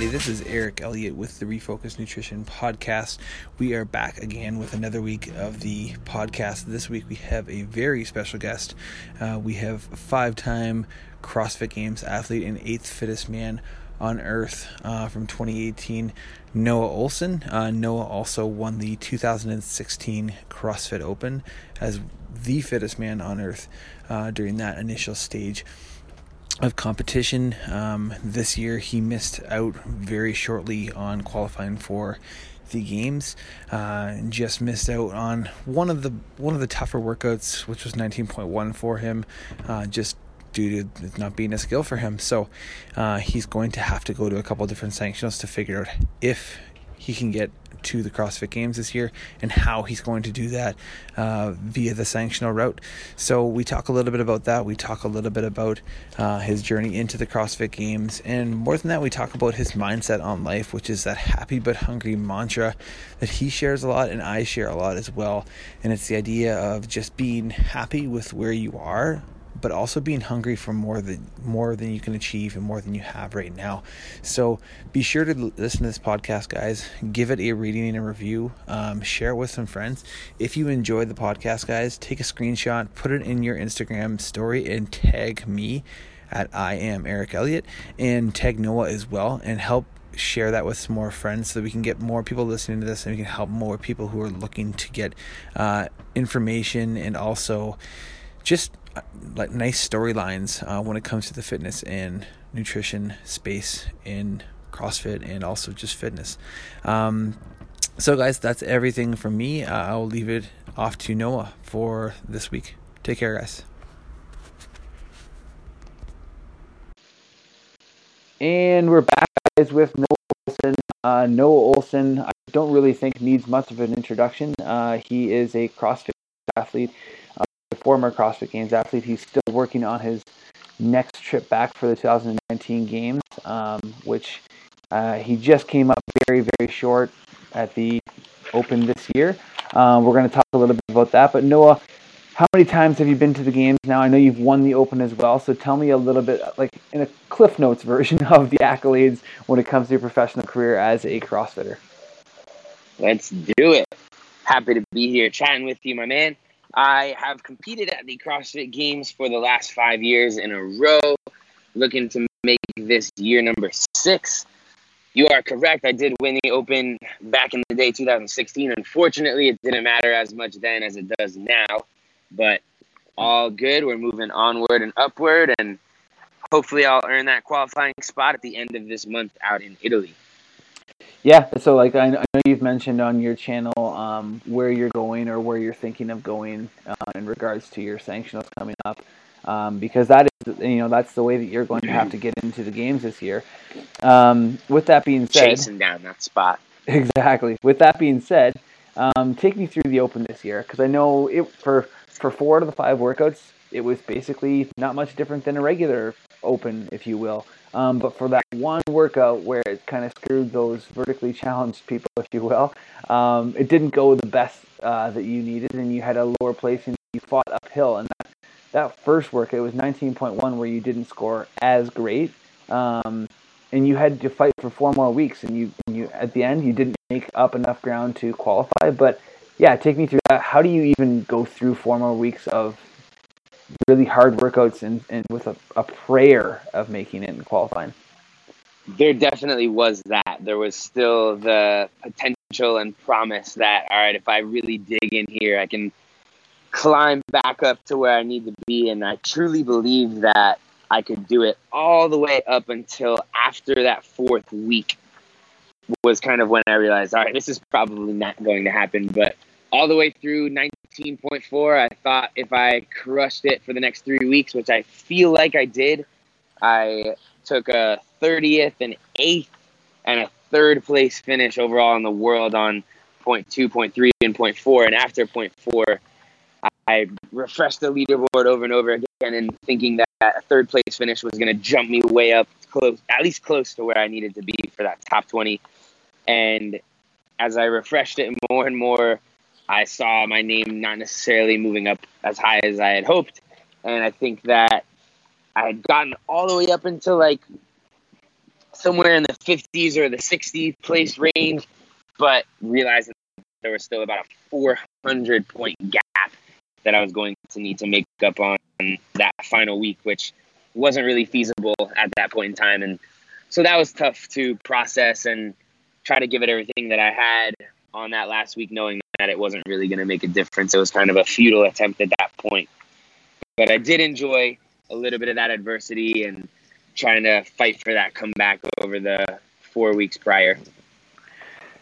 everybody. This is Eric Elliott with the Refocus Nutrition Podcast. We are back again with another week of the podcast. This week we have a very special guest. Uh, we have five time CrossFit Games athlete and eighth fittest man on earth uh, from 2018, Noah Ohlsen. Uh, Noah also won the 2016 CrossFit Open as the fittest man on earth uh, during that initial stage of competition. Um, this year, he missed out very shortly on qualifying for the games. Uh, just missed out on one of the one of the tougher workouts, which was 19.1 for him. Uh, just due to it not being a skill for him. So uh, he's going to have to go to a couple different sanctionals to figure out if he can get to the CrossFit Games this year and how he's going to do that uh, via the sanctional route. So we talk a little bit about that. We talk a little bit about uh, his journey into the CrossFit Games, and more than that, we talk about his mindset on life, which is that happy but hungry mantra that he shares a lot and I share a lot as well. And it's the idea of just being happy with where you are but also being hungry for more than more than you can achieve and more than you have right now. So be sure to listen to this podcast, guys. Give it a rating and a review. Um, share it with some friends. If you enjoyed the podcast, guys, take a screenshot, put it in your Instagram story, and tag me at I am Eric Elliott and tag Noah as well, and help share that with some more friends so that we can get more people listening to this and we can help more people who are looking to get uh, information and also just uh, like nice storylines uh, when it comes to the fitness and nutrition space in CrossFit and also just fitness. Um, so, guys, that's everything from me. Uh, I'll leave it off to Noah for this week. Take care, guys. And we're back, guys, with Noah Ohlsen. Uh, Noah Ohlsen, I don't really think needs much of an introduction. Uh, he is a CrossFit athlete former CrossFit Games athlete. He's still working on his next trip back for the 2019 Games, um, which uh, he just came up very, very short at the Open this year. Um, we're going to talk a little bit about that. But Noah, how many times have you been to the games now? I know you've won the Open as well. So tell me a little bit, like in a Cliff Notes version of the accolades when it comes to your professional career as a CrossFitter. Let's do it. Happy to be here chatting with you, my man. I have competed at the CrossFit Games for the last five years in a row, looking to make this year number six. You are correct. I did win the Open back in the day, 2016. Unfortunately, it didn't matter as much then as it does now, but all good. We're moving onward and upward, and hopefully, I'll earn that qualifying spot at the end of this month out in Italy. Yeah, so like I, know you've mentioned on your channel um, where you're going or where you're thinking of going uh, in regards to your sanctionals coming up, um, because that is you know that's the way that you're going to have to get into the games this year. Um, with that being said, chasing down that spot. Exactly. With that being said, um, take me through the open this year because I know it for for four out of the five workouts it was basically not much different than a regular open, if you will. Um, but for that one workout where it kind of screwed those vertically challenged people, if you will, um, it didn't go the best uh, that you needed, and you had a lower place, and you fought uphill. And that, that first workout it was 19.1, where you didn't score as great, um, and you had to fight for four more weeks, and you, and you at the end you didn't make up enough ground to qualify. But yeah, take me through that. How do you even go through four more weeks of really hard workouts and, and with a, a prayer of making it and qualifying? There definitely was that. There was still the potential and promise that, all right, if I really dig in here, I can climb back up to where I need to be. And I truly believe that I could do it all the way up until after that fourth week was kind of when I realized, all right, this is probably not going to happen. But all the way through 19.4. I thought if I crushed it for the next three weeks, which I feel like I did, I took a 30th and 8th and a third place finish overall in the world on point two, point three, and point four. And after point four, I refreshed the leaderboard over and over again and thinking that a third place finish was going to jump me way up close, at least close to where I needed to be for that top 20. And as I refreshed it more and more, I saw my name not necessarily moving up as high as I had hoped. And I think that I had gotten all the way up into like somewhere in the 50s or the 60 place range, but realizing there was still about a 400 point gap that I was going to need to make up on that final week, which wasn't really feasible at that point in time. And so that was tough to process and try to give it everything that I had on that last week, knowing that it wasn't really going to make a difference. It was kind of a futile attempt at that point. But I did enjoy a little bit of that adversity and trying to fight for that comeback over the four weeks prior.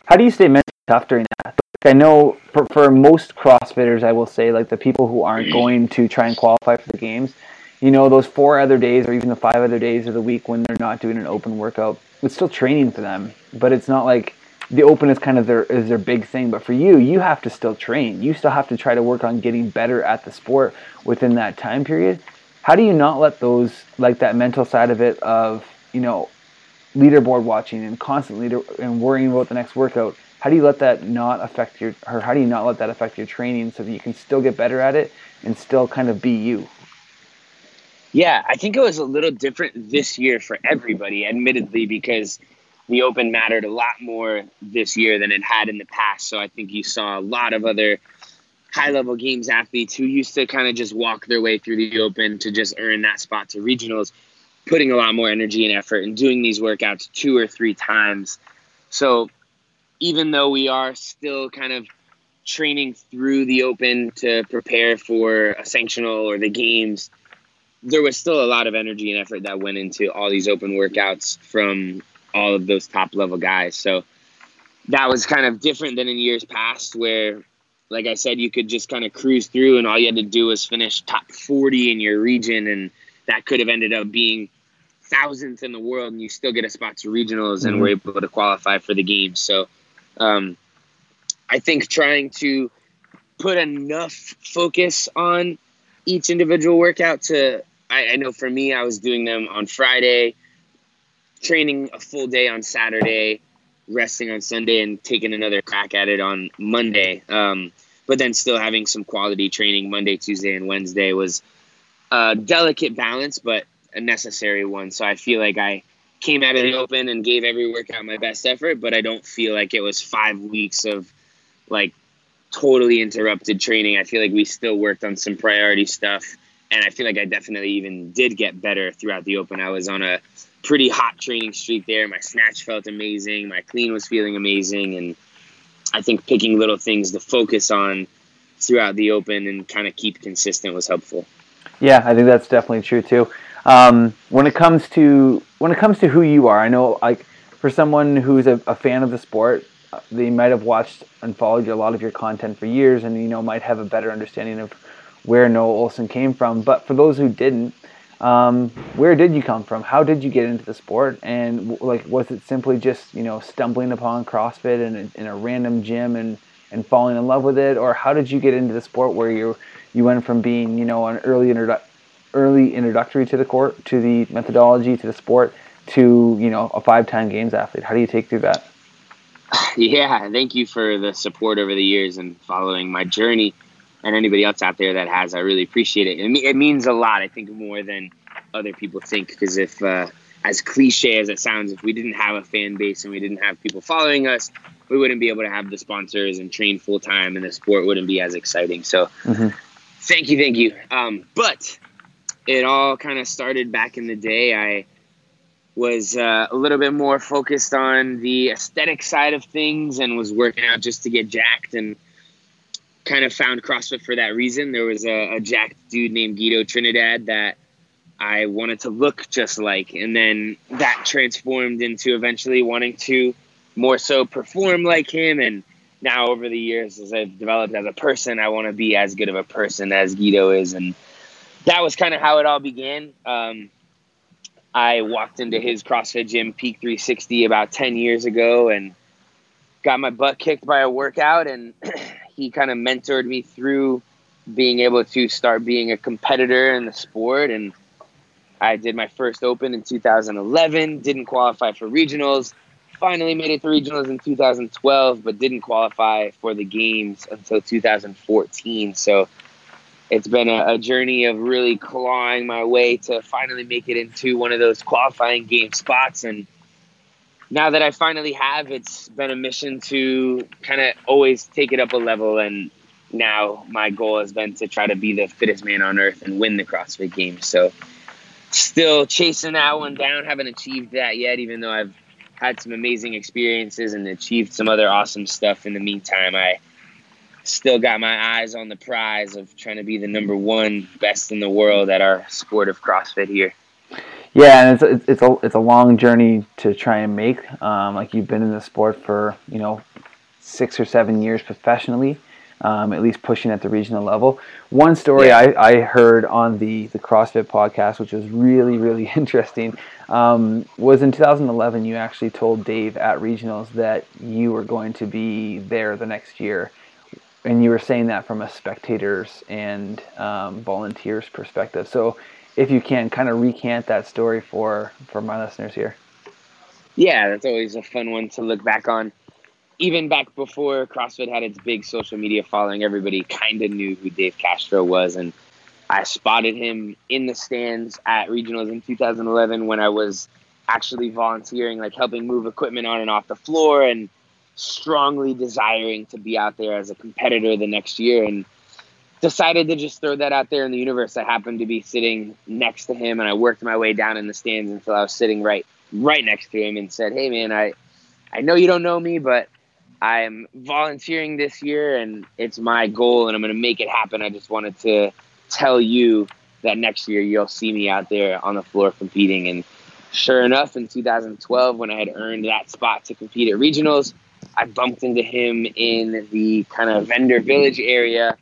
How do you stay mentally tough during that? I know for, for most CrossFitters, I will say, like the people who aren't mm. going to try and qualify for the games, you know, those four other days or even the five other days of the week when they're not doing an open workout, it's still training for them. But it's not like the open is kind of their is their big thing. But for you, you have to still train. You still have to try to work on getting better at the sport within that time period. How do you not let those like that mental side of it of you know leaderboard watching and constantly and worrying about the next workout? How do you let that not affect your or how do you not let that affect your training so that you can still get better at it and still kind of be you? Yeah, I think it was a little different this year for everybody, admittedly, because the Open mattered a lot more this year than it had in the past. So I think you saw a lot of other high level games athletes who used to kind of just walk their way through the Open to just earn that spot to regionals, putting a lot more energy and effort and doing these workouts two or three times. So even though we are still kind of training through the Open to prepare for a sanctional or the games, there was still a lot of energy and effort that went into all these open workouts from all of those top level guys. So that was kind of different than in years past where like I said, you could just kind of cruise through and all you had to do was finish top 40 in your region and that could have ended up being thousandth in the world and you still get a spot to regionals and mm-hmm. were able to qualify for the games. So um, I think trying to put enough focus on each individual workout to I, I know for me, I was doing them on Friday, training a full day on Saturday, resting on Sunday, and taking another crack at it on Monday. Um, but then still having some quality training Monday, Tuesday, and Wednesday was a delicate balance, but a necessary one. So I feel like I came out of the open and gave every workout my best effort, but I don't feel like it was five weeks of like totally interrupted training. I feel like we still worked on some priority stuff and I feel like I definitely even did get better throughout the open. I was on a pretty hot training streak there. My snatch felt amazing. My clean was feeling amazing, and I think picking little things to focus on throughout the open and kind of keep consistent was helpful. Yeah, I think that's definitely true too. Um, when it comes to when it comes to who you are, I know like for someone who's a, a fan of the sport, they might have watched and followed a lot of your content for years, and you know might have a better understanding of where Noah Ohlsen came from. But for those who didn't, um, where did you come from? How did you get into the sport? And like, was it simply just you know stumbling upon CrossFit in a, in a random gym and and falling in love with it, or how did you get into the sport where you you went from being you know an early introdu- early introductory to the court to the methodology to the sport to you know a five time games athlete? How do you take through that? Yeah, thank you for the support over the years and following my journey and anybody else out there that has. I really appreciate it. It, it means a lot. I think more than other people think because if, uh, as cliche as it sounds, if we didn't have a fan base and we didn't have people following us, we wouldn't be able to have the sponsors and train full time, and the sport wouldn't be as exciting. So, mm-hmm. thank you, thank you. Um, but it all kind of started back in the day. I was uh, a little bit more focused on the aesthetic side of things and was working out just to get jacked and kind of found CrossFit for that reason. There was a, a jacked dude named Guido Trinidad that I wanted to look just like, and then that transformed into eventually wanting to more so perform like him. And now, over the years, as I've developed as a person, I want to be as good of a person as Guido is, and that was kind of how it all began. Um, I walked into his CrossFit gym, Peak 360, about 10 years ago, and got my butt kicked by a workout, and he kind of mentored me through being able to start being a competitor in the sport. And I did my first open in 2011, didn't qualify for regionals, finally made it to regionals in 2012, but didn't qualify for the games until 2014. So it's been a, a, journey of really clawing my way to finally make it into one of those qualifying game spots. And now that I finally have, it's been a mission to kind of always take it up a level. And now my goal has been to try to be the fittest man on earth and win the CrossFit Games. So still chasing that one down. Haven't achieved that yet, even though I've had some amazing experiences and achieved some other awesome stuff in the meantime. I still got my eyes on the prize of trying to be the number one best in the world at our sport of CrossFit here. Yeah, and it's it's a it's a long journey to try and make. Um, like you've been in the sport for you know six or seven years professionally, um, at least pushing at the regional level. One story yeah. I, I heard on the the CrossFit podcast, which was really really interesting, um, was in 2011. You actually told Dave at regionals that you were going to be there the next year, and you were saying that from a spectators and um, volunteers perspective. So if you can kind of recant that story for for my listeners here. Yeah, that's always a fun one to look back on. Even back before CrossFit had its big social media following, everybody kind of knew who Dave Castro was, and I spotted him in the stands at regionals in 2011 when I was actually volunteering, like helping move equipment on and off the floor, and strongly desiring to be out there as a competitor the next year. And decided to just throw that out there in the universe. I happened to be sitting next to him, and I worked my way down in the stands until I was sitting right right next to him, and said, "Hey, man, I I know you don't know me, but I'm volunteering this year, and it's my goal, and I'm going to make it happen. I just wanted to tell you that next year you'll see me out there on the floor competing." And sure enough, in 2012, when I had earned that spot to compete at regionals. I bumped into him in the kind of vendor village area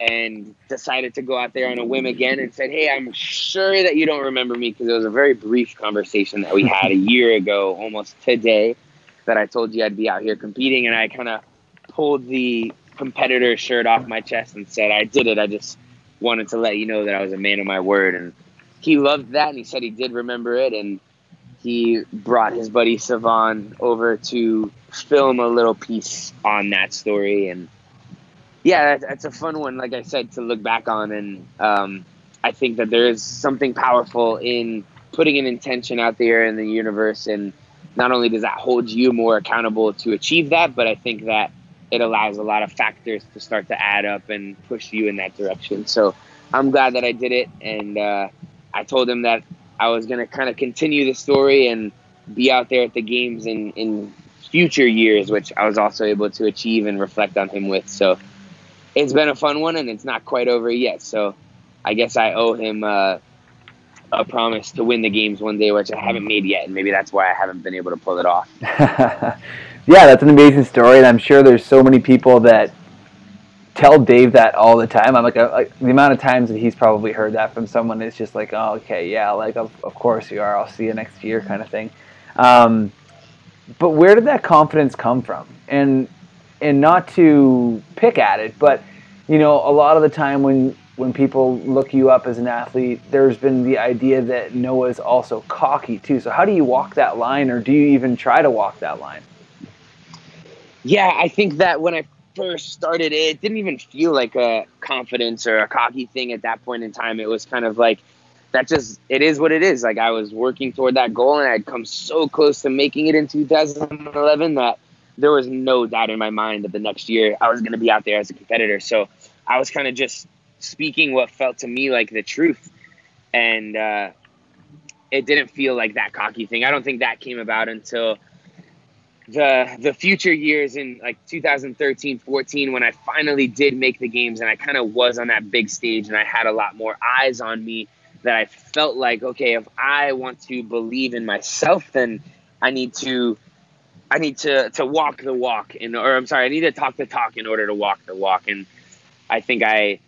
and decided to go out there on a whim again and said, Hey, I'm sure that you don't remember me because it was a very brief conversation that we had a year ago, almost today, that I told you I'd be out here competing. And I kind of pulled the competitor shirt off my chest and said, I did it. I just wanted to let you know that I was a man of my word. And he loved that and he said he did remember it. And he brought his buddy Sevan over to film a little piece on that story. And yeah, that's, a fun one. Like I said, to look back on, and um, I think that there is something powerful in putting an intention out there in the universe, and not only does that hold you more accountable to achieve that, but I think that it allows a lot of factors to start to add up and push you in that direction. So I'm glad that I did it, and uh, I told him that I was going to kind of continue the story and be out there at the games in in future years, which I was also able to achieve and reflect on him with. So it's been a fun one, and it's not quite over yet. So I guess I owe him uh, a promise to win the games one day, which I haven't made yet, and maybe that's why I haven't been able to pull it off. yeah, that's an amazing story, and I'm sure there's so many people that tell Dave that all the time. I'm like, uh, like, the amount of times that he's probably heard that from someone is just like, oh, okay, yeah, like of, of course you are. I'll see you next year, kind of thing. Um, but where did that confidence come from? And and not to pick at it, but you know, a lot of the time when when people look you up as an athlete, there's been the idea that Noah is also cocky too. So how do you walk that line, or do you even try to walk that line? Yeah, I think that when I first started, it didn't even feel like a confidence or a cocky thing at that point in time. It was kind of like that just it is what it is. Like I was working toward that goal, and I'd come so close to making it in 2011 that there was no doubt in my mind that the next year I was going to be out there as a competitor. So I was kind of just speaking what felt to me like the truth. And uh, it didn't feel like that cocky thing. I don't think that came about until the the future years in like 2013 14 when i finally did make the games and i kind of was on that big stage and i had a lot more eyes on me that i felt like okay if i want to believe in myself then i need to I need to to walk the walk in, or I'm sorry, I need to talk the talk in order to walk the walk. And I think I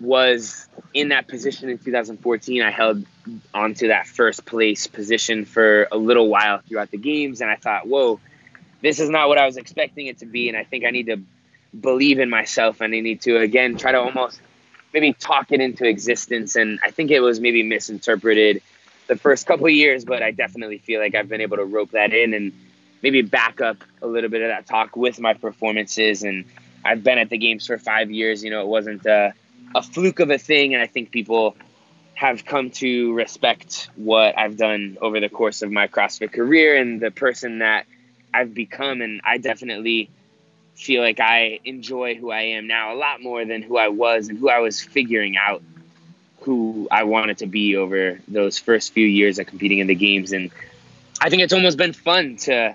was in that position in 2014. I held onto that first place position for a little while throughout the games, and I thought, whoa, this is not what I was expecting it to be. And I think I need to believe in myself, and I need to again try to almost maybe talk it into existence. And I think it was maybe misinterpreted the first couple years, but I definitely feel like I've been able to rope that in and maybe back up a little bit of that talk with my performances. And I've been at the games for five years. You know, it wasn't a, a fluke of a thing, and I think people have come to respect what I've done over the course of my CrossFit career and the person that I've become. And I definitely feel like I enjoy who I am now a lot more than who I was and who I was figuring out who I wanted to be over those first few years of competing in the games. And I think it's almost been fun to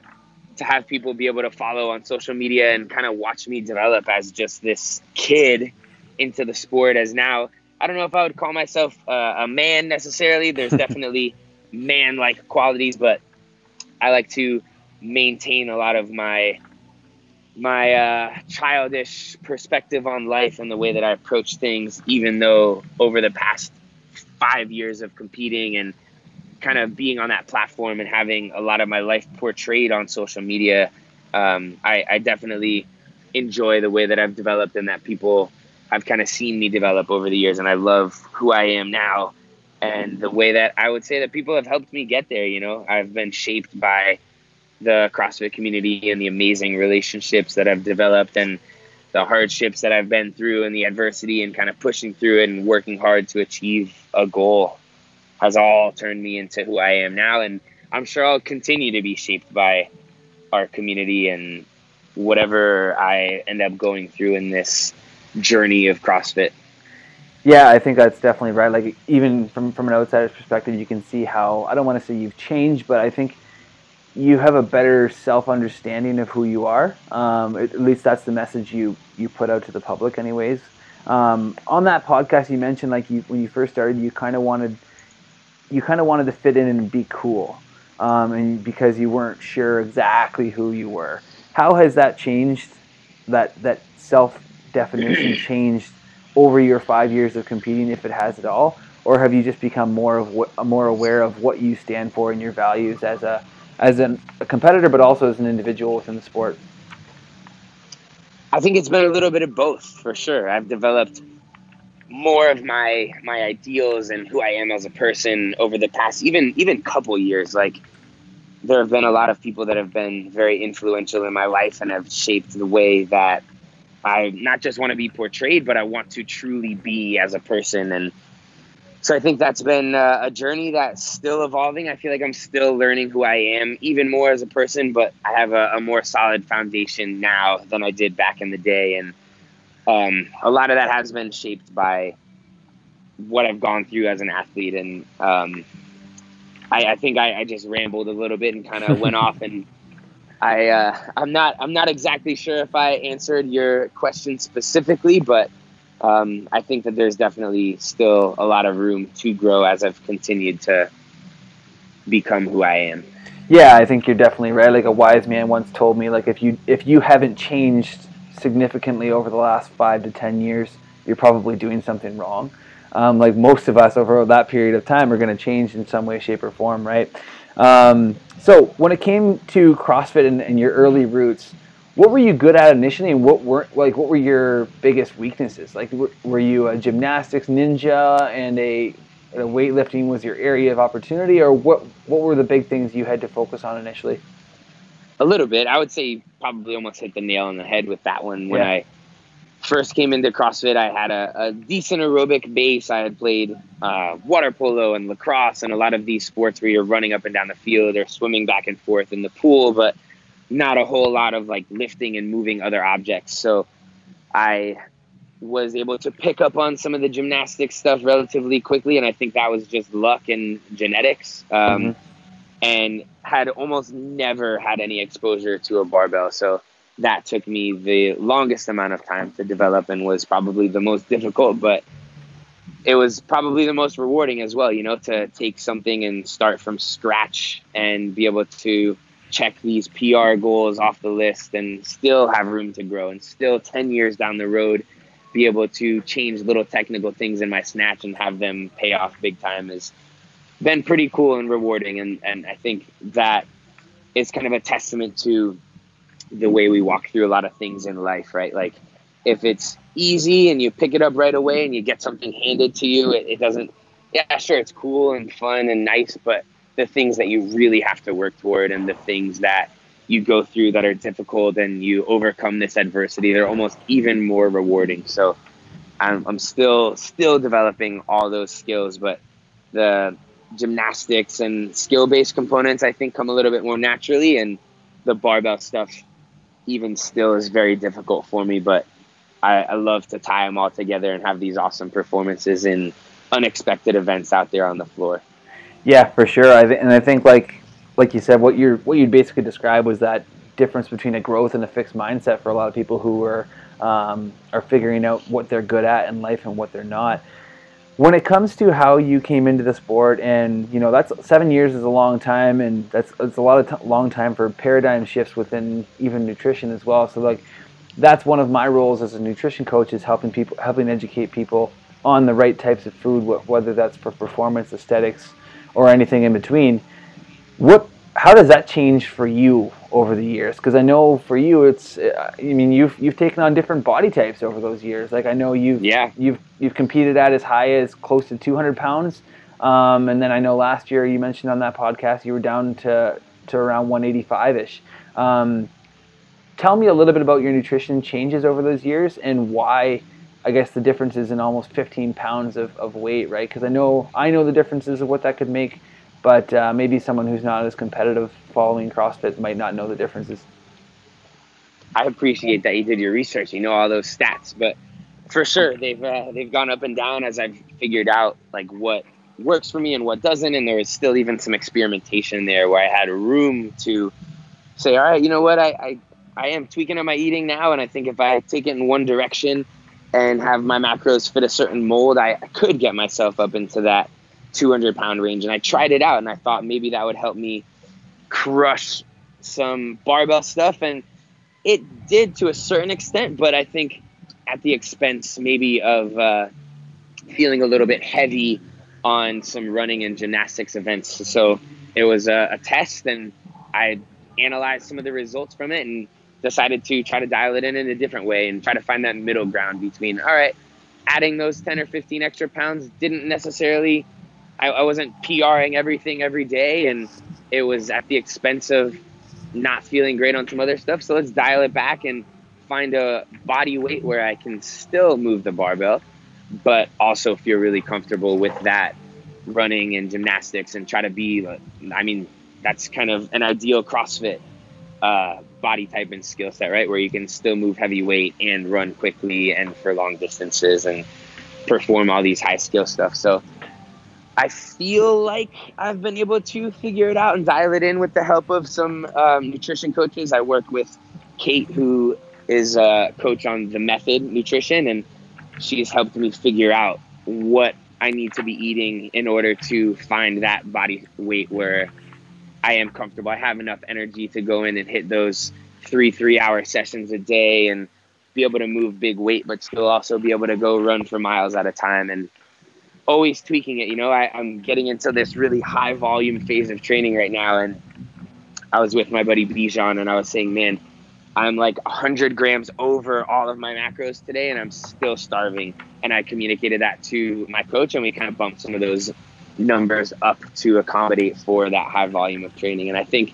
to have people be able to follow on social media and kind of watch me develop as just this kid into the sport as now I don't know if I would call myself uh, a man necessarily. There's definitely man like qualities, but I like to maintain a lot of my my uh, childish perspective on life and the way that I approach things, even though over the past five years of competing and kind of being on that platform and having a lot of my life portrayed on social media, um, I, I definitely enjoy the way that I've developed and that people have kind of seen me develop over the years. And I love who I am now and the way that I would say that people have helped me get there. You know, I've been shaped by the CrossFit community and the amazing relationships that I've developed and the hardships that I've been through and the adversity and kind of pushing through it and working hard to achieve a goal has all turned me into who I am now. And I'm sure I'll continue to be shaped by our community and whatever I end up going through in this journey of CrossFit. Yeah, I think that's definitely right. Like even from from an outsider's perspective, you can see how I don't want to say you've changed, but I think you have a better self understanding of who you are. Um, at least that's the message you you put out to the public, anyways. Um, on that podcast, you mentioned like you when you first started, you kind of wanted you kind of wanted to fit in and be cool, um, and because you weren't sure exactly who you were. How has that changed? That that self definition changed over your five years of competing, if it has at all, or have you just become more of what, more aware of what you stand for and your values as a as an, a competitor, but also as an individual within the sport? I think it's been a little bit of both for sure. I've developed more of my my ideals and who I am as a person over the past even even couple years. Like there have been a lot of people that have been very influential in my life and have shaped the way that I not just want to be portrayed, but I want to truly be as a person. And so I think that's been uh, a journey that's still evolving. I feel like I'm still learning who I am even more as a person, but I have a, a more solid foundation now than I did back in the day. And um, a lot of that has been shaped by what I've gone through as an athlete. And um, I, I, think I, I, just rambled a little bit and kind of went off and I uh, I'm not I'm not exactly sure if I answered your question specifically, but um, I think that there's definitely still a lot of room to grow as I've continued to become who I am. Yeah, I think you're definitely right. Like a wise man once told me, like if you if you haven't changed significantly over the last five to ten years, you're probably doing something wrong. Um, like most of us over that period of time are going to change in some way, shape, or form, right? Um, so when it came to CrossFit and, and, your early roots, what were you good at initially, and what were like what were your biggest weaknesses? Like, were, were you a gymnastics ninja and a, a weightlifting was your area of opportunity, or what what were the big things you had to focus on initially? A little bit, I would say, probably almost hit the nail on the head with that one when yeah. I first came into CrossFit, I had a, a decent aerobic base. I had played uh, water polo and lacrosse and a lot of these sports where you're running up and down the field or swimming back and forth in the pool, but not a whole lot of like lifting and moving other objects. So I was able to pick up on some of the gymnastics stuff relatively quickly, and I think that was just luck and genetics. Um, mm-hmm. And had almost never had any exposure to a barbell, so that took me the longest amount of time to develop and was probably the most difficult, but it was probably the most rewarding as well, you know, to take something and start from scratch and be able to check these PR goals off the list and still have room to grow and still 10 years down the road be able to change little technical things in my snatch and have them pay off big time has been pretty cool and rewarding and, and I think that is kind of a testament to the way we walk through a lot of things in life, right? Like if it's easy and you pick it up right away and you get something handed to you, it, it doesn't, yeah, sure, it's cool and fun and nice, but the things that you really have to work toward and the things that you go through that are difficult and you overcome this adversity, they're almost even more rewarding. So I'm, I'm still, still developing all those skills, but the gymnastics and skill based components, I think, come a little bit more naturally. And the barbell stuff, even still, is very difficult for me. But I, I love to tie them all together and have these awesome performances in unexpected events out there on the floor. Yeah, for sure. I th- and I think like like you said, what you're what you'd basically described was that difference between a growth and a fixed mindset for a lot of people who are um, are figuring out what they're good at in life and what they're not. When it comes to how you came into the sport, and you know that's seven years is a long time, and that's it's a lot of t- long time for paradigm shifts within even nutrition as well. So like that's one of my roles as a nutrition coach is helping people helping educate people on the right types of food, whether that's for performance, aesthetics, or anything in between. What how does that change for you over the years? Because I know for you, it's uh, I mean you've you've taken on different body types over those years. Like I know you've yeah you've you've competed at as high as close to 200 pounds, um, and then I know last year you mentioned on that podcast you were down to to around 185 ish. Um, tell me a little bit about your nutrition changes over those years and why. I guess the difference is in almost 15 pounds of, of weight, right? Because I know I know the differences of what that could make but uh, maybe someone who's not as competitive following CrossFit might not know the differences. I appreciate that you did your research. You know all those stats, but for sure they've uh, they've gone up and down as I've figured out like what works for me and what doesn't, and there was still even some experimentation there where I had room to say, all right, you know what, I I, I am tweaking on my eating now, and I think if I take it in one direction and have my macros fit a certain mold, I, I could get myself up into that 200 pound range. And I tried it out and I thought maybe that would help me crush some barbell stuff. And it did to a certain extent, but I think at the expense maybe of uh, feeling a little bit heavy on some running and gymnastics events. So it was a, a test and I analyzed some of the results from it and decided to try to dial it in in a different way and try to find that middle ground between, all right, adding those 10 or 15 extra pounds didn't necessarily I, I wasn't PRing everything every day, and it was at the expense of not feeling great on some other stuff. So let's dial it back and find a body weight where I can still move the barbell, but also feel really comfortable with that running and gymnastics and try to be, I mean, that's kind of an ideal CrossFit uh, body type and skill set, right? Where you can still move heavy weight and run quickly and for long distances and perform all these high skill stuff. So I feel like I've been able to figure it out and dial it in with the help of some um, nutrition coaches. I work with Kate, who is a coach on the Method Nutrition, and she's helped me figure out what I need to be eating in order to find that body weight where I am comfortable. I have enough energy to go in and hit those three three hour sessions a day and be able to move big weight, but still also be able to go run for miles at a time and always tweaking it. You know, I, I'm getting into this really high volume phase of training right now, and I was with my buddy Bijan, and I was saying, man, I'm like 100 grams over all of my macros today, and I'm still starving. And I communicated that to my coach, and we kind of bumped some of those numbers up to accommodate for that high volume of training. And I think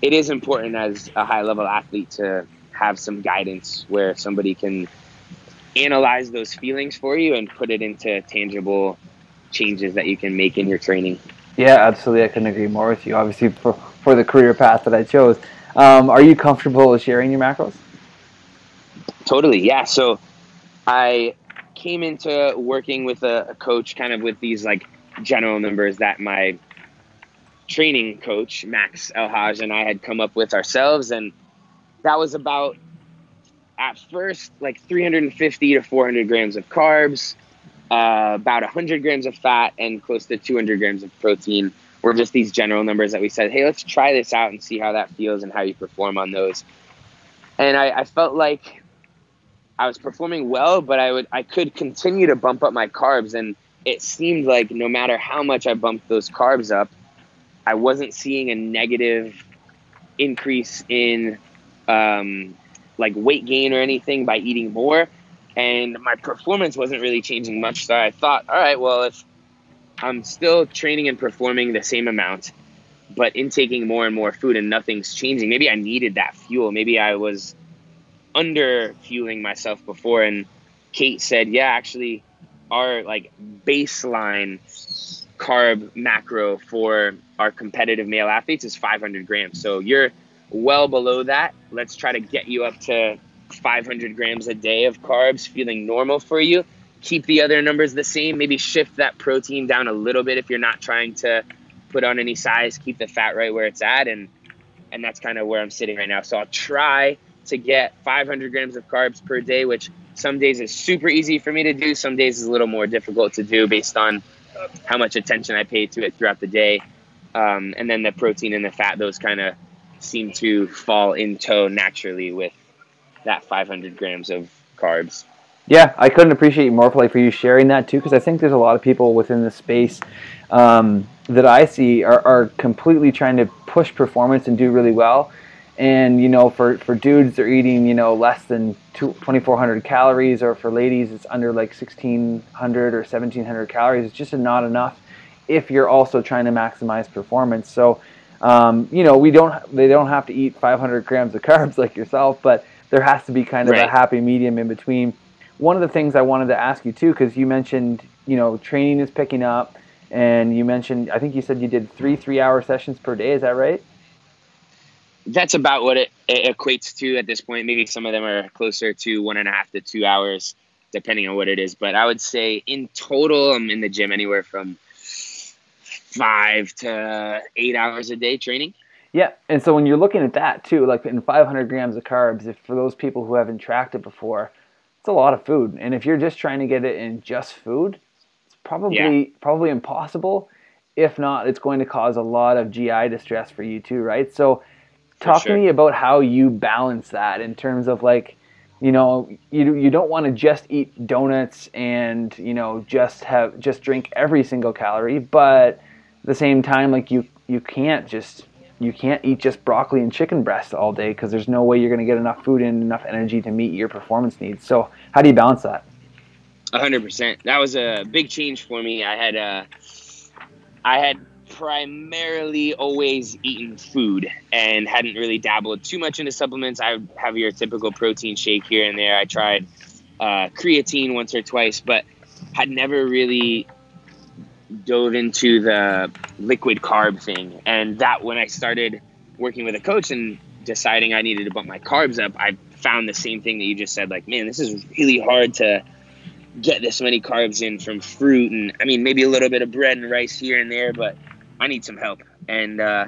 it is important as a high level athlete to have some guidance where somebody can analyze those feelings for you and put it into tangible changes that you can make in your training. Yeah, absolutely. I couldn't agree more with you. Obviously, for, for the career path that I chose. Um, are you comfortable sharing your macros? Totally, yeah. So I came into working with a, a coach kind of with these like general numbers that my training coach, Max El-Hag, and I had come up with ourselves. And that was about at first like 350 to 400 grams of carbs, uh, about 100 grams of fat, and close to 200 grams of protein were just these general numbers that we said, hey, let's try this out and see how that feels and how you perform on those. And I, I felt like I was performing well, but I would I could continue to bump up my carbs, and it seemed like no matter how much I bumped those carbs up, I wasn't seeing a negative increase in um, like weight gain or anything by eating more. And my performance wasn't really changing much. So I thought, all right, well, if I'm still training and performing the same amount, but intaking more and more food and nothing's changing, maybe I needed that fuel. Maybe I was under fueling myself before. And Kate said, yeah, actually, our like baseline carb macro for our competitive male athletes is 500 grams. So you're well below that. Let's try to get you up to 500 grams a day of carbs, feeling normal for you. Keep the other numbers the same. Maybe shift that protein down a little bit if you're not trying to put on any size. Keep the fat right where it's at, and and that's kind of where I'm sitting right now. So I'll try to get 500 grams of carbs per day, which some days is super easy for me to do. Some days is a little more difficult to do based on how much attention I pay to it throughout the day. Um, and then the protein and the fat, those kind of seem to fall in tow naturally with that 500 grams of carbs. Yeah, I couldn't appreciate more for like for you sharing that too, because I think there's a lot of people within the space um, that I see are, are completely trying to push performance and do really well. And you know, for for dudes, they're eating you know less than 2,400 calories, or for ladies, it's under like 1,600 or 1,700 calories. It's just not enough if you're also trying to maximize performance. So, um, you know, we don't they don't have to eat 500 grams of carbs like yourself, but there has to be kind of right. a happy medium in between. One of the things I wanted to ask you too, because you mentioned, you know, training is picking up, and you mentioned, I think you said you did three three-hour sessions per day. Is that right? That's about what it, it equates to at this point. Maybe some of them are closer to one and a half to two hours, depending on what it is. But I would say in total, I'm in the gym anywhere from five to eight hours a day training. Yeah, and so when you're looking at that too, like in 500 grams of carbs, if for those people who haven't tracked it before, it's a lot of food. And if you're just trying to get it in just food, it's probably yeah. probably impossible. If not, it's going to cause a lot of GI distress for you too, right? So, talk sure. to me about how you balance that in terms of like, you know, you you don't want to just eat donuts and you know just have just drink every single calorie, but at the same time, like you you can't just you can't eat just broccoli and chicken breast all day because there's no way you're going to get enough food and enough energy to meet your performance needs. So how do you balance that? hundred percent. That was a big change for me. I had uh, I had primarily always eaten food and hadn't really dabbled too much into supplements. I have your typical protein shake here and there. I tried uh, creatine once or twice, but had never really dove into the liquid carb thing. And that when I started working with a coach and deciding I needed to bump my carbs up, I found the same thing that you just said like, man, this is really hard to get this many carbs in from fruit and I mean maybe a little bit of bread and rice here and there, but I need some help. And uh,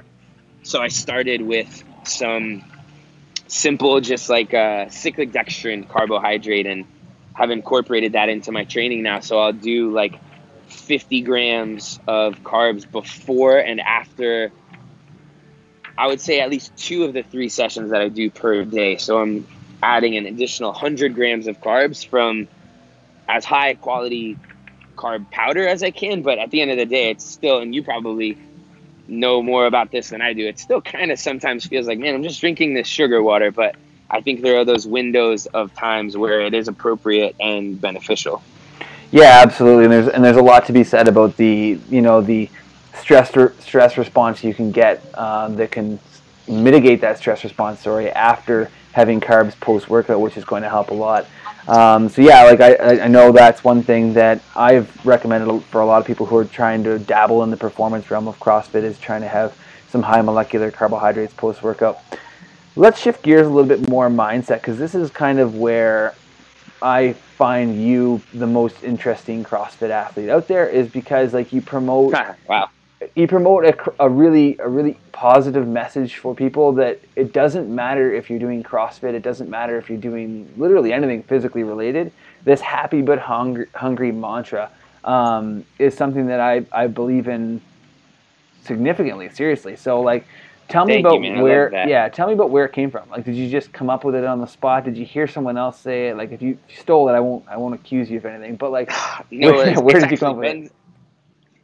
so I started with some simple, just like uh, cyclic dextrin carbohydrate, and have incorporated that into my training now. So I'll do like 50 grams of carbs before and after I would say at least two of the three sessions that I do per day. So I'm adding an additional 100 grams of carbs from as high quality carb powder as I can. But at the end of the day, it's still, and you probably know more about this than I do, it still kind of sometimes feels like, man, I'm just drinking this sugar water. But I think there are those windows of times where it is appropriate and beneficial. Yeah, absolutely. And there's and there's a lot to be said about the you know the stress re- stress response you can get um, that can mitigate that stress response. Sorry, after having carbs post workout, which is going to help a lot. Um, so yeah, like I, I know that's one thing that I've recommended for a lot of people who are trying to dabble in the performance realm of CrossFit is trying to have some high molecular carbohydrates post workout. Let's shift gears a little bit more mindset because this is kind of where I find you the most interesting CrossFit athlete out there is because like you promote wow. you promote a, a really a really positive message for people that it doesn't matter if you're doing CrossFit it doesn't matter if you're doing literally anything physically related. This happy but hungry hungry mantra um, is something that I, I believe in significantly seriously. So like Tell me about you, where, yeah. Tell me about where it came from. Like, did you just come up with it on the spot? Did you hear someone else say it? Like, if you stole it, I won't, I won't accuse you of anything. But like, no, where, it's, where it's did you come up with it?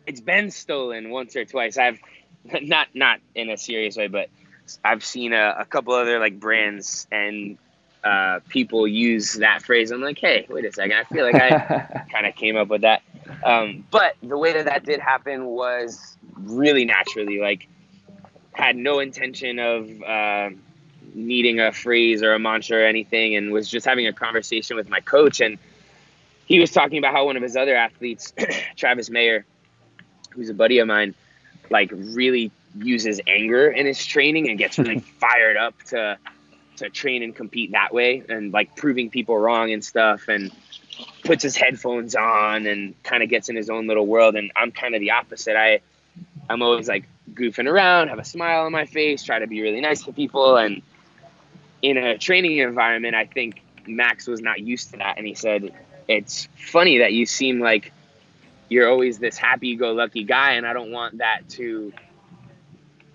It's been stolen once or twice. I've not, not in a serious way, but I've seen a, a couple other like brands and uh, people use that phrase. I'm like, hey, wait a second. I feel like I kind of came up with that. Um, but the way that that did happen was really naturally. Like had no intention of uh, needing a phrase or a mantra or anything, and was just having a conversation with my coach. And he was talking about how one of his other athletes, Travis Mayer, who's a buddy of mine, like really uses anger in his training and gets really fired up to to train and compete that way and like proving people wrong and stuff and puts his headphones on and kind of gets in his own little world and I'm kind of the opposite. I I'm always like goofing around, have a smile on my face, try to be really nice to people and in a training environment, I think Max was not used to that and he said it's funny that you seem like you're always this happy go lucky guy and I don't want that to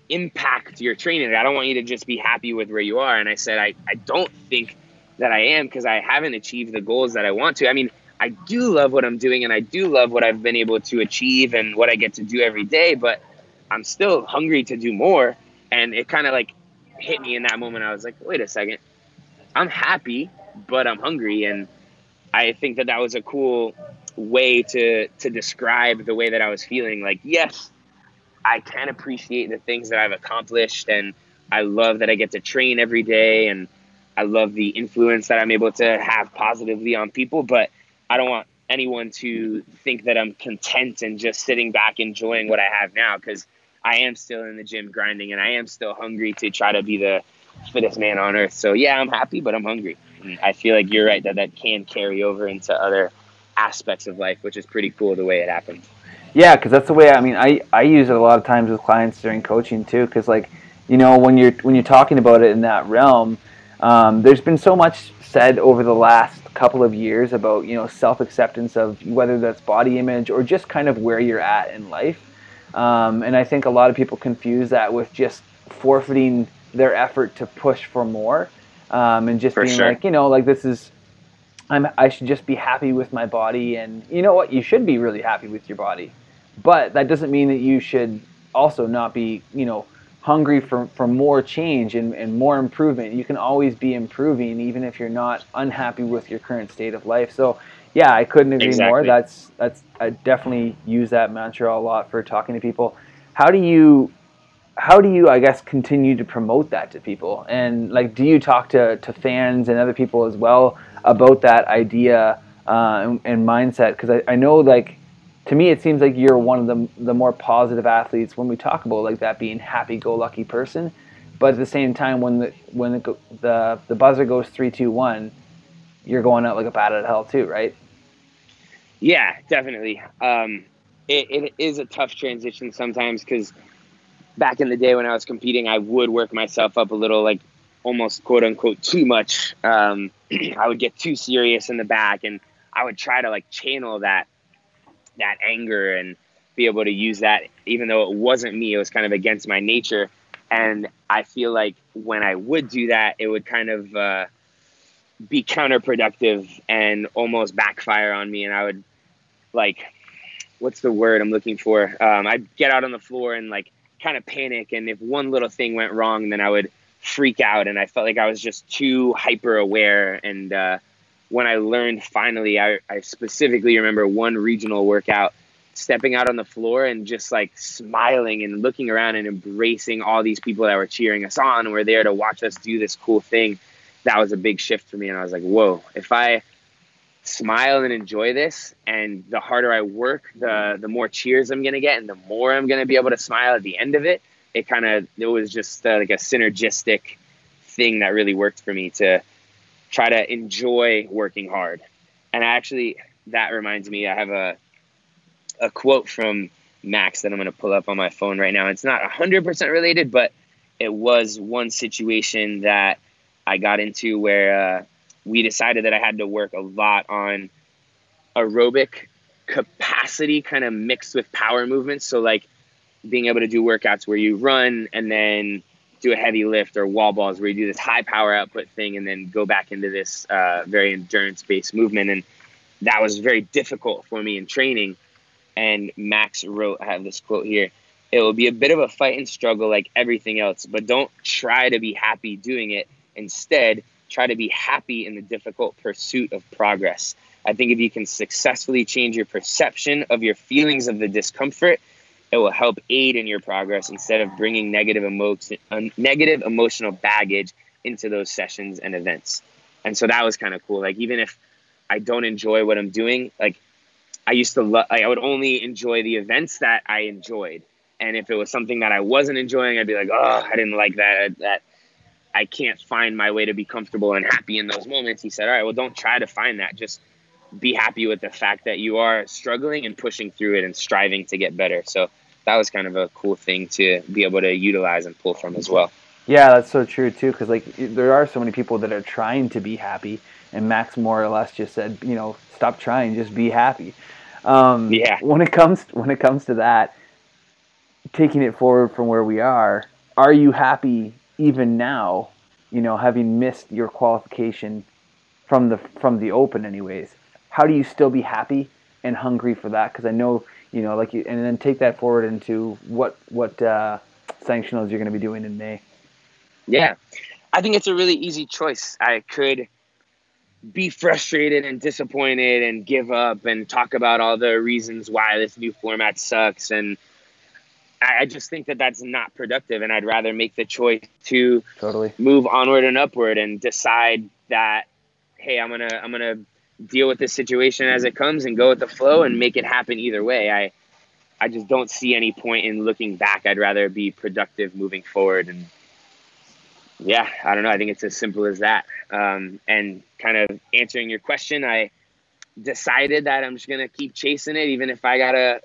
impact your training. I don't want you to just be happy with where you are. And I said, I, I don't think that I am because I haven't achieved the goals that I want to. I mean, I do love what I'm doing and I do love what I've been able to achieve and what I get to do every day, but I'm still hungry to do more. And it kind of like hit me in that moment. I was like, wait a second, I'm happy, but I'm hungry. And I think that that was a cool way to, to describe the way that I was feeling. Like, yes, I can appreciate the things that I've accomplished and I love that I get to train every day and I love the influence that I'm able to have positively on people, but I don't want anyone to think that I'm content and just sitting back enjoying what I have now because I am still in the gym grinding and I am still hungry to try to be the fittest man on earth. So yeah, I'm happy, but I'm hungry. And I feel like you're right that that can carry over into other aspects of life, which is pretty cool the way it happened. Yeah, because that's the way. I mean, I I use it a lot of times with clients during coaching too. Because like, you know, when you're when you're talking about it in that realm, um, there's been so much said over the last couple of years about you know self acceptance of whether that's body image or just kind of where you're at in life. Um, and I think a lot of people confuse that with just forfeiting their effort to push for more, um, and just for being sure. like, you know, like this is I'm, I should just be happy with my body. And you know what? You should be really happy with your body. But that doesn't mean that you should also not be, you know, hungry for, for more change and, and more improvement. You can always be improving even if you're not unhappy with your current state of life. So yeah, I couldn't agree exactly. more. That's that's I definitely use that mantra a lot for talking to people. How do you how do you I guess continue to promote that to people? And like do you talk to, to fans and other people as well about that idea uh, and, and mindset? Because I, I know like to me, it seems like you're one of the the more positive athletes when we talk about like that being happy-go-lucky person. But at the same time, when the when the the, the buzzer goes three, two, one, you're going out like a bat out of hell too, right? Yeah, definitely. Um, it, it is a tough transition sometimes because back in the day when I was competing, I would work myself up a little, like almost quote unquote too much. Um, I would get too serious in the back, and I would try to like channel that that anger and be able to use that even though it wasn't me it was kind of against my nature and i feel like when i would do that it would kind of uh, be counterproductive and almost backfire on me and i would like what's the word i'm looking for um, i'd get out on the floor and like kind of panic and if one little thing went wrong then i would freak out and i felt like i was just too hyper aware and uh, when I learned finally, I, I specifically remember one regional workout stepping out on the floor and just like smiling and looking around and embracing all these people that were cheering us on were there to watch us do this cool thing. That was a big shift for me. And I was like, whoa, if I smile and enjoy this and the harder I work, the the more cheers I'm gonna get and the more I'm gonna be able to smile at the end of it. It kind of it was just uh, like a synergistic thing that really worked for me to try to enjoy working hard. And I actually, that reminds me, I have a a quote from Max that I'm going to pull up on my phone right now. It's not 100% related, but it was one situation that I got into where uh, we decided that I had to work a lot on aerobic capacity, kind of mixed with power movements. So, like being able to do workouts where you run and then do a heavy lift or wall balls where you do this high power output thing and then go back into this uh, very endurance based movement. And that was very difficult for me in training. And Max wrote, I have this quote here it will be a bit of a fight and struggle like everything else, but don't try to be happy doing it. Instead, try to be happy in the difficult pursuit of progress. I think if you can successfully change your perception of your feelings of the discomfort it will help aid in your progress instead of bringing negative emotion, uh, negative emotional baggage into those sessions and events. And so that was kind of cool. Like even if I don't enjoy what I'm doing, like I used to love. I would only enjoy the events that I enjoyed, and if it was something that I wasn't enjoying, I'd be like, oh, I didn't like that. That I can't find my way to be comfortable and happy in those moments. He said, all right, well, don't try to find that. Just be happy with the fact that you are struggling and pushing through it and striving to get better. So that was kind of a cool thing to be able to utilize and pull from as well. Yeah, that's so true too. Because like there are so many people that are trying to be happy, and Max more or less just said, you know, stop trying, just be happy. Um, yeah. When it comes when it comes to that, taking it forward from where we are, are you happy even now? You know, having missed your qualification from the from the Open, anyways. How do you still be happy and hungry for that? Because I know you know, like you, and then take that forward into what what uh, sanctionals you're going to be doing in May. Yeah, I think it's a really easy choice. I could be frustrated and disappointed and give up and talk about all the reasons why this new format sucks and I just think that that's not productive and I'd rather make the choice to totally move onward and upward and decide that hey I'm going to I'm to deal with this situation as it comes and go with the flow and make it happen either way I I just don't see any point in looking back I'd rather be productive moving forward and yeah, I don't know. I think it's as simple as that. Um, and kind of answering your question, I decided that I'm just gonna keep chasing it, even if I gotta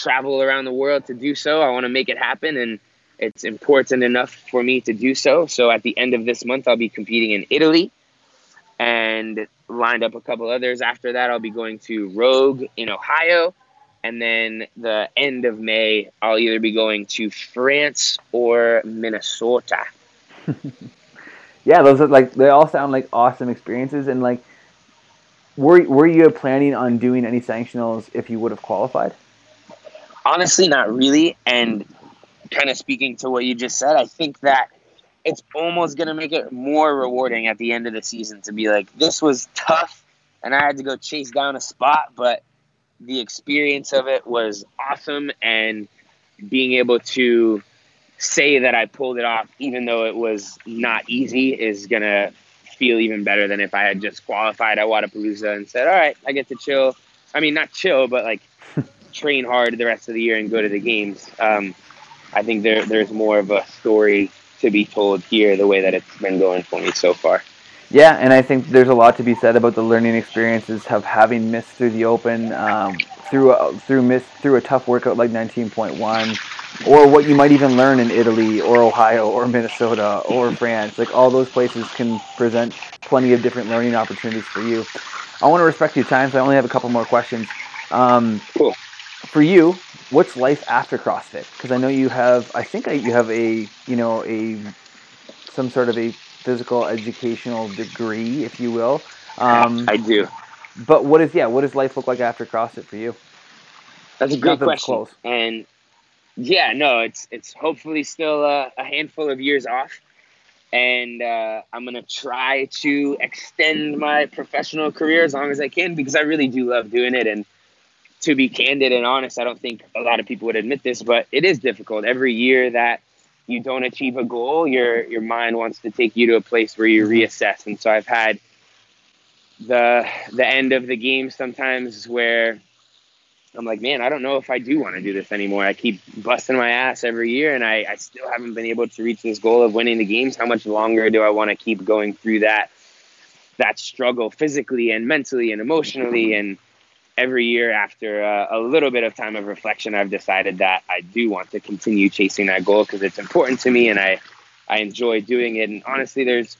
travel around the world to do so. I want to make it happen, and it's important enough for me to do so. So at the end of this month, I'll be competing in Italy, and lined up a couple others after that. I'll be going to Rogue in Ohio, and then the end of May, I'll either be going to France or Minnesota. yeah, those are like they all sound like awesome experiences. And like, were were you planning on doing any sanctionals if you would have qualified? Honestly, not really. And kind of speaking to what you just said, I think that it's almost going to make it more rewarding at the end of the season to be like, this was tough, and I had to go chase down a spot, but the experience of it was awesome, and being able to say that I pulled it off, even though it was not easy, is gonna feel even better than if I had just qualified at Wodapalooza and said, "All right, I get to chill." I mean, not chill, but like train hard the rest of the year and go to the games. Um, I think there there's more of a story to be told here, the way that it's been going for me so far. Yeah, and I think there's a lot to be said about the learning experiences of having missed through the Open, um, through a, through miss through a tough workout like 19.1 or what you might even learn in Italy or Ohio or Minnesota or France. Like all those places can present plenty of different learning opportunities for you. I want to respect your time, so I only have a couple more questions. Um, cool. For you, what's life after CrossFit? Because I know you have, I think you have a, you know, a some sort of a physical educational degree, if you will. Um, I do. But what is, yeah, what does life look like after CrossFit for you? That's a great question. Close. And yeah, no, it's it's hopefully still a, a handful of years off, and uh, I'm gonna try to extend my professional career as long as I can because I really do love doing it. And to be candid and honest, I don't think a lot of people would admit this, but it is difficult. Every year that you don't achieve a goal, your your mind wants to take you to a place where you reassess. And so I've had the the end of the game sometimes where I'm like, man, I don't know if I do want to do this anymore. I keep busting my ass every year, and I, I still haven't been able to reach this goal of winning the games. How much longer do I want to keep going through that that struggle physically and mentally and emotionally? And every year, after uh, a little bit of time of reflection, I've decided that I do want to continue chasing that goal because it's important to me, and I I enjoy doing it. And honestly, there's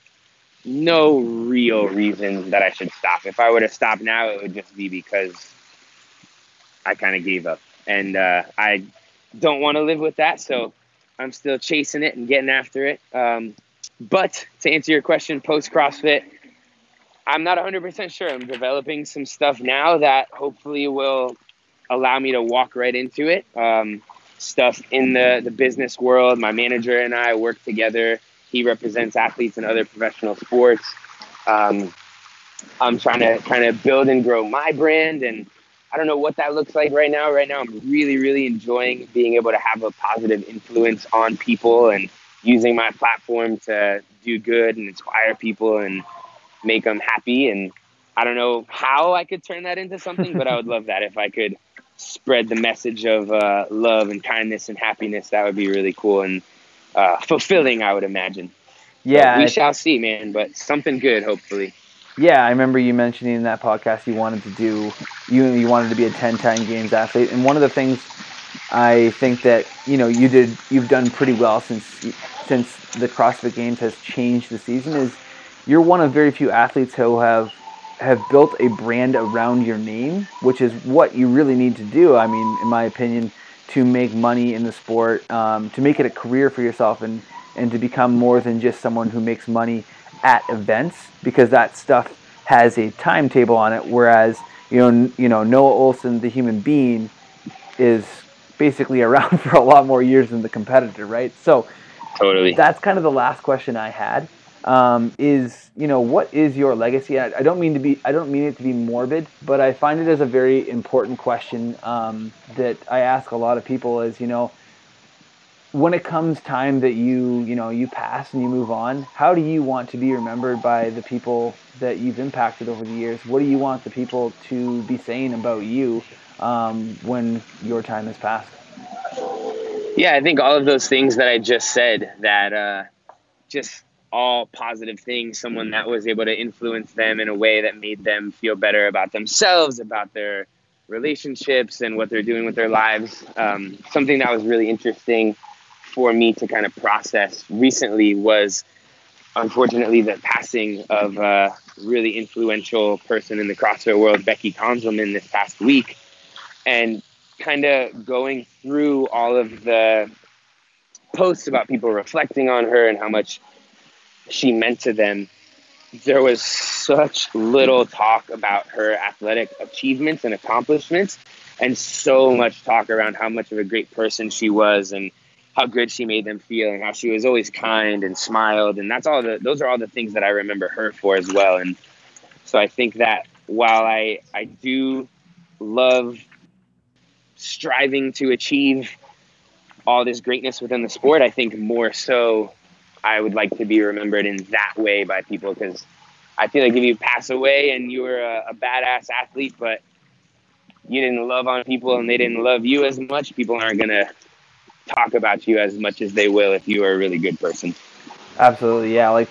no real reason that I should stop. If I were to stop now, it would just be because I kind of gave up. And uh, I don't want to live with that. So I'm still chasing it and getting after it. Um, but to answer your question, post CrossFit, I'm not 100% sure. I'm developing some stuff now that hopefully will allow me to walk right into it. Um, stuff in the, the business world. My manager and I work together. He represents athletes in other professional sports. Um, I'm trying to kind of build and grow my brand and I don't know what that looks like right now. Right now, I'm really, really enjoying being able to have a positive influence on people and using my platform to do good and inspire people and make them happy. And I don't know how I could turn that into something, but I would love that if I could spread the message of uh, love and kindness and happiness. That would be really cool and uh, fulfilling, I would imagine. Yeah, but we shall see, man. But something good, hopefully. Yeah, I remember you mentioning in that podcast you wanted to do you you wanted to be a ten time games athlete, and one of the things I think that you know you did you've done pretty well since since the CrossFit Games has changed the season is you're one of very few athletes who have have built a brand around your name, which is what you really need to do. I mean, in my opinion, to make money in the sport, um, to make it a career for yourself, and and to become more than just someone who makes money at events, because that stuff has a timetable on it. Whereas you know, you know, Noah Ohlsen, the human being, is basically around for a lot more years than the competitor, right? So, totally. That's kind of the last question I had um, is you know what is your legacy? I, I, don't mean to be I don't mean it to be morbid, but I find it as a very important question um, that I ask a lot of people. Is you know when it comes time that you you know you pass and you move on, how do you want to be remembered by the people that you've impacted over the years? What do you want the people to be saying about you um, when your time has passed? Yeah, I think all of those things that I just said that uh, just all positive things, someone that was able to influence them in a way that made them feel better about themselves, about their relationships, and what they're doing with their lives. Um, something that was really interesting for me to kind of process recently was unfortunately the passing of a really influential person in the CrossFit world, Becky Conzelman, this past week. And kind of going through all of the posts about people reflecting on her and how much she meant to them, there was such little talk about her athletic achievements and accomplishments, and so much talk around how much of a great person she was and how good she made them feel and how she was always kind and smiled. And that's all the those are all the things that I remember her for as well. And so I think that while I I do love striving to achieve all this greatness within the sport, I think more so I would like to be remembered in that way by people because I feel like if you pass away and you were a, a, badass athlete, but you didn't love on people and they didn't love you as much, people aren't gonna talk about you as much as they will if you are a really good person. Absolutely, yeah. Like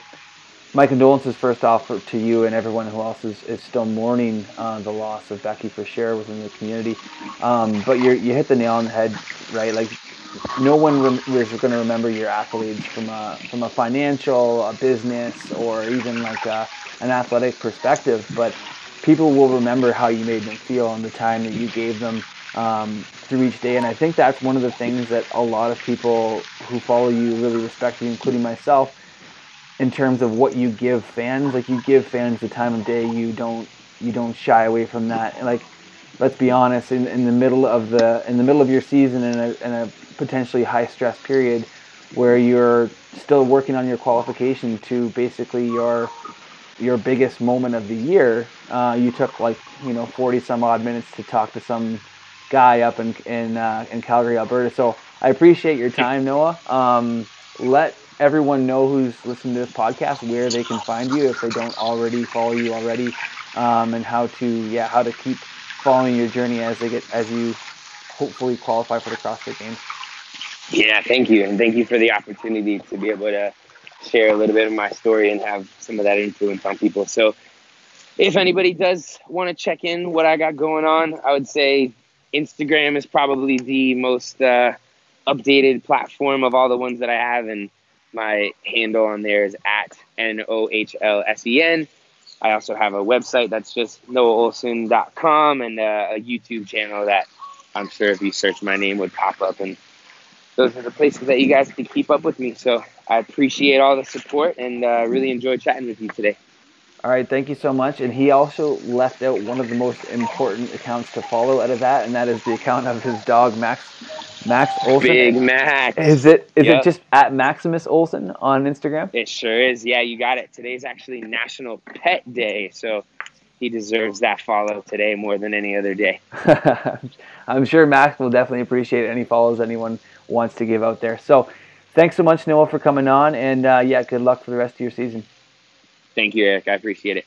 my condolences first off to you and everyone who else is, is still mourning uh, the loss of Becky for sure within the community. Um, but you you hit the nail on the head, right? Like no one rem- is going to remember your accolades from a from a financial, a business, or even like a, an athletic perspective. But people will remember how you made them feel and the time that you gave them um, through each day. And I think that's one of the things that a lot of people who follow you really respect you, including myself, in terms of what you give fans. Like you give fans the time of day. You don't you don't shy away from that. And like let's be honest, in, in the middle of the in the middle of your season in a, in a potentially high stress period where you're still working on your qualification to basically your your biggest moment of the year, uh, you took like you know 40 some odd minutes to talk to some guy up in in, uh, in Calgary, Alberta. So I appreciate your time, Noah. Um, let everyone know who's listening to this podcast where they can find you if they don't already follow you already, um, and how to yeah how to keep following your journey as they get as you hopefully qualify for the CrossFit Games. Yeah, thank you. And thank you for the opportunity to be able to share a little bit of my story and have some of that influence on people. So, if anybody does want to check in what I got going on, I would say Instagram is probably the most uh, updated platform of all the ones that I have. And my handle on there is at N O H L S E N. I also have a website that's just noahohlsen.com and uh, a YouTube channel that I'm sure if you search my name would pop up. And those are the places that you guys can keep up with me. So I appreciate all the support and uh, really enjoy chatting with you today. All right, thank you so much. And he also left out one of the most important accounts to follow out of that, and that is the account of his dog Max Max Ohlsen. Big Max. Is it is yep. it just at Maximus Ohlsen on Instagram? It sure is. Yeah, you got it. Today's actually National Pet Day, so he deserves that follow today more than any other day. I'm sure Max will definitely appreciate any follows anyone wants to give out there. So thanks so much, Noah, for coming on. And uh, yeah, good luck for the rest of your season. Thank you, Eric. I appreciate it.